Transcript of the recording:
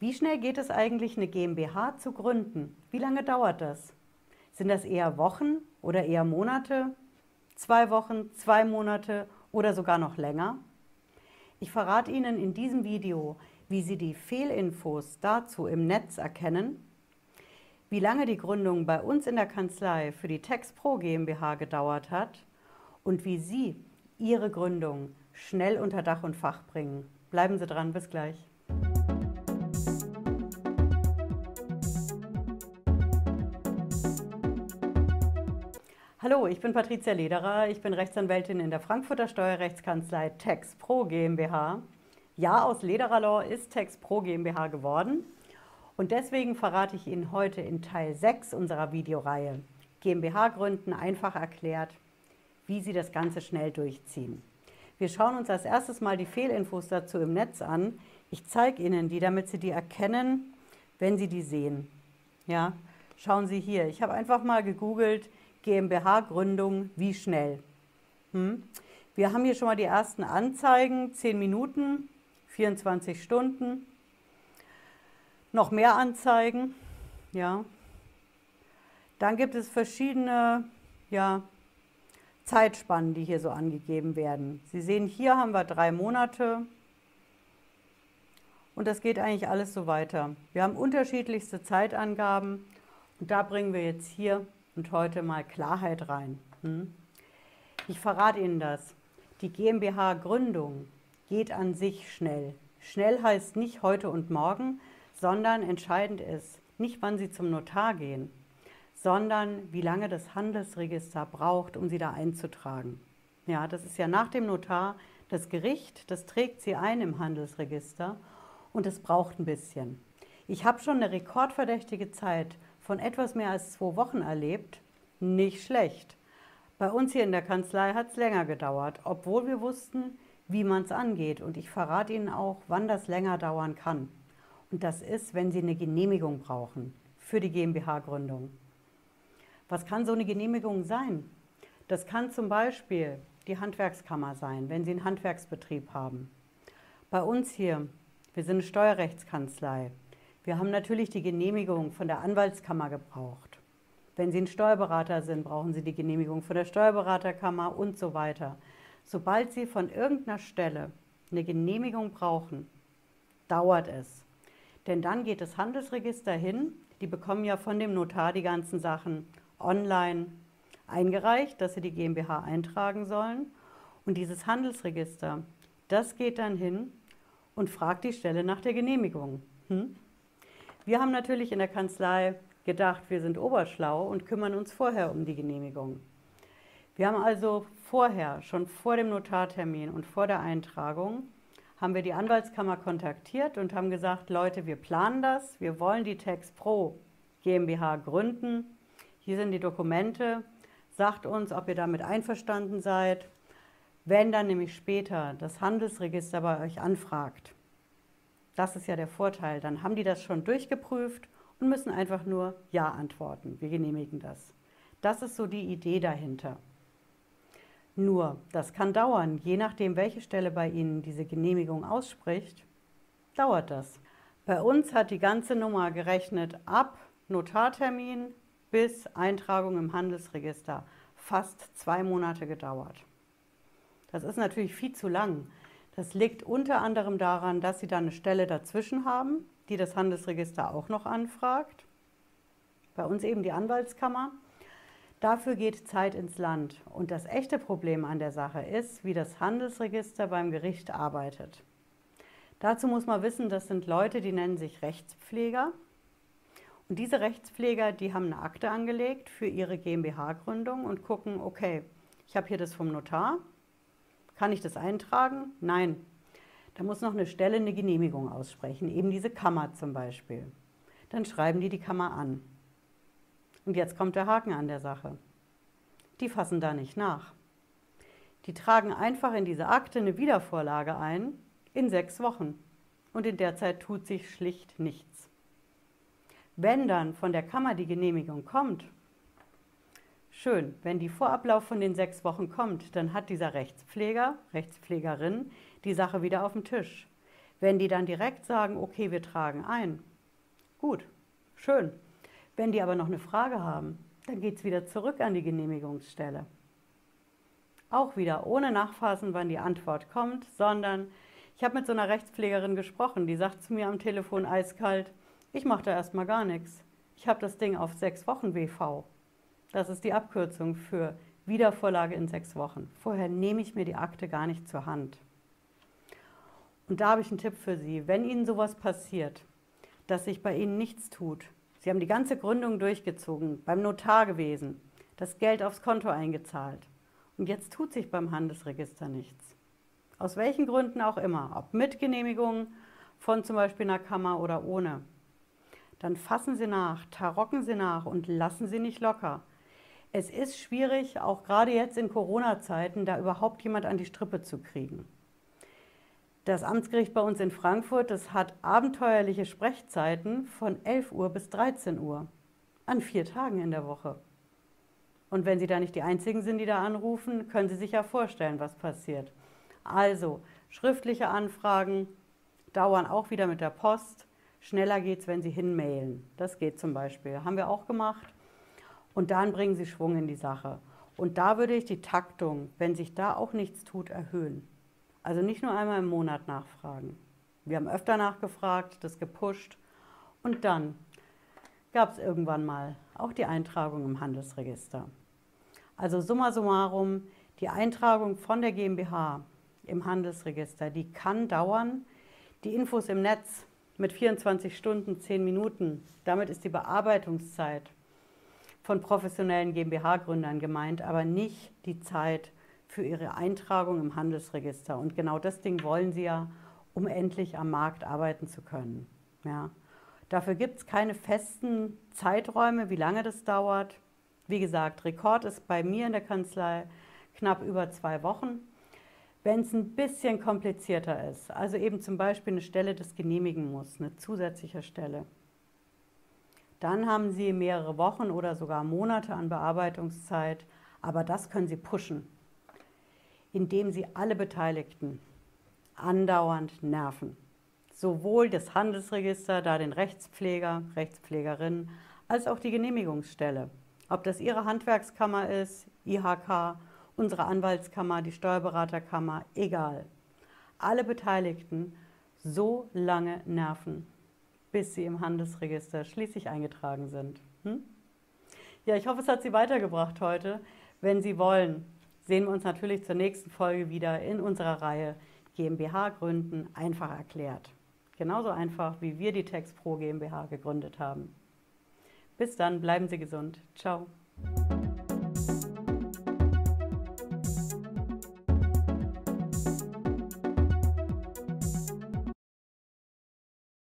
Wie schnell geht es eigentlich, eine GmbH zu gründen? Wie lange dauert das? Sind das eher Wochen oder eher Monate? Zwei Wochen, zwei Monate oder sogar noch länger? Ich verrate Ihnen in diesem Video, wie Sie die Fehlinfos dazu im Netz erkennen, wie lange die Gründung bei uns in der Kanzlei für die TextPro GmbH gedauert hat und wie Sie Ihre Gründung schnell unter Dach und Fach bringen. Bleiben Sie dran, bis gleich. Hallo, ich bin Patricia Lederer. Ich bin Rechtsanwältin in der Frankfurter Steuerrechtskanzlei Tex Pro GmbH. Ja, aus Lederer Law ist Tex Pro GmbH geworden. Und deswegen verrate ich Ihnen heute in Teil 6 unserer Videoreihe GmbH gründen einfach erklärt, wie Sie das Ganze schnell durchziehen. Wir schauen uns als erstes mal die Fehlinfos dazu im Netz an. Ich zeige Ihnen die, damit Sie die erkennen, wenn Sie die sehen. Ja, schauen Sie hier. Ich habe einfach mal gegoogelt, GmbH-Gründung, wie schnell? Hm? Wir haben hier schon mal die ersten Anzeigen, 10 Minuten, 24 Stunden. Noch mehr Anzeigen, ja. Dann gibt es verschiedene ja, Zeitspannen, die hier so angegeben werden. Sie sehen, hier haben wir drei Monate und das geht eigentlich alles so weiter. Wir haben unterschiedlichste Zeitangaben und da bringen wir jetzt hier und heute mal Klarheit rein. Hm? Ich verrate Ihnen das. Die GmbH-Gründung geht an sich schnell. Schnell heißt nicht heute und morgen, sondern entscheidend ist nicht, wann Sie zum Notar gehen, sondern wie lange das Handelsregister braucht, um Sie da einzutragen. Ja, das ist ja nach dem Notar das Gericht, das trägt Sie ein im Handelsregister und es braucht ein bisschen. Ich habe schon eine rekordverdächtige Zeit von etwas mehr als zwei Wochen erlebt. Nicht schlecht. Bei uns hier in der Kanzlei hat es länger gedauert, obwohl wir wussten, wie man es angeht. Und ich verrate Ihnen auch, wann das länger dauern kann. Und das ist, wenn Sie eine Genehmigung brauchen für die GmbH-Gründung. Was kann so eine Genehmigung sein? Das kann zum Beispiel die Handwerkskammer sein, wenn Sie einen Handwerksbetrieb haben. Bei uns hier, wir sind eine Steuerrechtskanzlei. Wir haben natürlich die Genehmigung von der Anwaltskammer gebraucht. Wenn Sie ein Steuerberater sind, brauchen Sie die Genehmigung von der Steuerberaterkammer und so weiter. Sobald Sie von irgendeiner Stelle eine Genehmigung brauchen, dauert es. Denn dann geht das Handelsregister hin, die bekommen ja von dem Notar die ganzen Sachen online eingereicht, dass sie die GmbH eintragen sollen. Und dieses Handelsregister, das geht dann hin und fragt die Stelle nach der Genehmigung. Hm? Wir haben natürlich in der Kanzlei gedacht, wir sind oberschlau und kümmern uns vorher um die Genehmigung. Wir haben also vorher, schon vor dem Notartermin und vor der Eintragung, haben wir die Anwaltskammer kontaktiert und haben gesagt, Leute, wir planen das, wir wollen die Tex Pro GmbH gründen. Hier sind die Dokumente, sagt uns, ob ihr damit einverstanden seid. Wenn dann nämlich später das Handelsregister bei euch anfragt, das ist ja der Vorteil. Dann haben die das schon durchgeprüft und müssen einfach nur Ja antworten. Wir genehmigen das. Das ist so die Idee dahinter. Nur, das kann dauern, je nachdem, welche Stelle bei Ihnen diese Genehmigung ausspricht, dauert das. Bei uns hat die ganze Nummer gerechnet ab Notartermin bis Eintragung im Handelsregister fast zwei Monate gedauert. Das ist natürlich viel zu lang. Das liegt unter anderem daran, dass Sie da eine Stelle dazwischen haben, die das Handelsregister auch noch anfragt. Bei uns eben die Anwaltskammer. Dafür geht Zeit ins Land. Und das echte Problem an der Sache ist, wie das Handelsregister beim Gericht arbeitet. Dazu muss man wissen, das sind Leute, die nennen sich Rechtspfleger. Und diese Rechtspfleger, die haben eine Akte angelegt für ihre GmbH-Gründung und gucken, okay, ich habe hier das vom Notar, kann ich das eintragen? Nein. Da muss noch eine Stelle eine Genehmigung aussprechen, eben diese Kammer zum Beispiel. Dann schreiben die die Kammer an. Und jetzt kommt der Haken an der Sache. Die fassen da nicht nach. Die tragen einfach in diese Akte eine Wiedervorlage ein in sechs Wochen. Und in der Zeit tut sich schlicht nichts. Wenn dann von der Kammer die Genehmigung kommt Schön, wenn die Vorablauf von den sechs Wochen kommt, dann hat dieser Rechtspfleger, Rechtspflegerin die Sache wieder auf dem Tisch. Wenn die dann direkt sagen, okay, wir tragen ein, gut, schön. Wenn die aber noch eine Frage haben, dann geht es wieder zurück an die Genehmigungsstelle. Auch wieder ohne Nachfassen, wann die Antwort kommt, sondern ich habe mit so einer Rechtspflegerin gesprochen, die sagt zu mir am Telefon eiskalt, ich mache da erstmal gar nichts. Ich habe das Ding auf sechs Wochen WV. Das ist die Abkürzung für Wiedervorlage in sechs Wochen. Vorher nehme ich mir die Akte gar nicht zur Hand. Und da habe ich einen Tipp für Sie. Wenn Ihnen sowas passiert, dass sich bei Ihnen nichts tut, Sie haben die ganze Gründung durchgezogen, beim Notar gewesen, das Geld aufs Konto eingezahlt und jetzt tut sich beim Handelsregister nichts. Aus welchen Gründen auch immer, ob mit Genehmigung von zum Beispiel einer Kammer oder ohne. Dann fassen Sie nach, tarocken Sie nach und lassen Sie nicht locker. Es ist schwierig, auch gerade jetzt in Corona-Zeiten, da überhaupt jemand an die Strippe zu kriegen. Das Amtsgericht bei uns in Frankfurt, das hat abenteuerliche Sprechzeiten von 11 Uhr bis 13 Uhr an vier Tagen in der Woche. Und wenn Sie da nicht die Einzigen sind, die da anrufen, können Sie sich ja vorstellen, was passiert. Also, schriftliche Anfragen dauern auch wieder mit der Post. Schneller geht es, wenn Sie hinmailen. Das geht zum Beispiel. Haben wir auch gemacht. Und dann bringen Sie Schwung in die Sache. Und da würde ich die Taktung, wenn sich da auch nichts tut, erhöhen. Also nicht nur einmal im Monat nachfragen. Wir haben öfter nachgefragt, das gepusht und dann gab es irgendwann mal auch die Eintragung im Handelsregister. Also summa summarum, die Eintragung von der GmbH im Handelsregister, die kann dauern. Die Infos im Netz mit 24 Stunden, 10 Minuten, damit ist die Bearbeitungszeit von professionellen GmbH-Gründern gemeint, aber nicht die Zeit für ihre Eintragung im Handelsregister. Und genau das Ding wollen sie ja, um endlich am Markt arbeiten zu können. Ja. Dafür gibt es keine festen Zeiträume, wie lange das dauert. Wie gesagt, Rekord ist bei mir in der Kanzlei knapp über zwei Wochen. Wenn es ein bisschen komplizierter ist, also eben zum Beispiel eine Stelle das genehmigen muss, eine zusätzliche Stelle, dann haben Sie mehrere Wochen oder sogar Monate an Bearbeitungszeit, aber das können Sie pushen indem sie alle Beteiligten andauernd nerven. Sowohl das Handelsregister, da den Rechtspfleger, Rechtspflegerin, als auch die Genehmigungsstelle. Ob das Ihre Handwerkskammer ist, IHK, unsere Anwaltskammer, die Steuerberaterkammer, egal. Alle Beteiligten so lange nerven, bis sie im Handelsregister schließlich eingetragen sind. Hm? Ja, ich hoffe, es hat Sie weitergebracht heute. Wenn Sie wollen, sehen wir uns natürlich zur nächsten Folge wieder in unserer Reihe GmbH gründen einfach erklärt. Genauso einfach, wie wir die TextPro GmbH gegründet haben. Bis dann, bleiben Sie gesund. Ciao.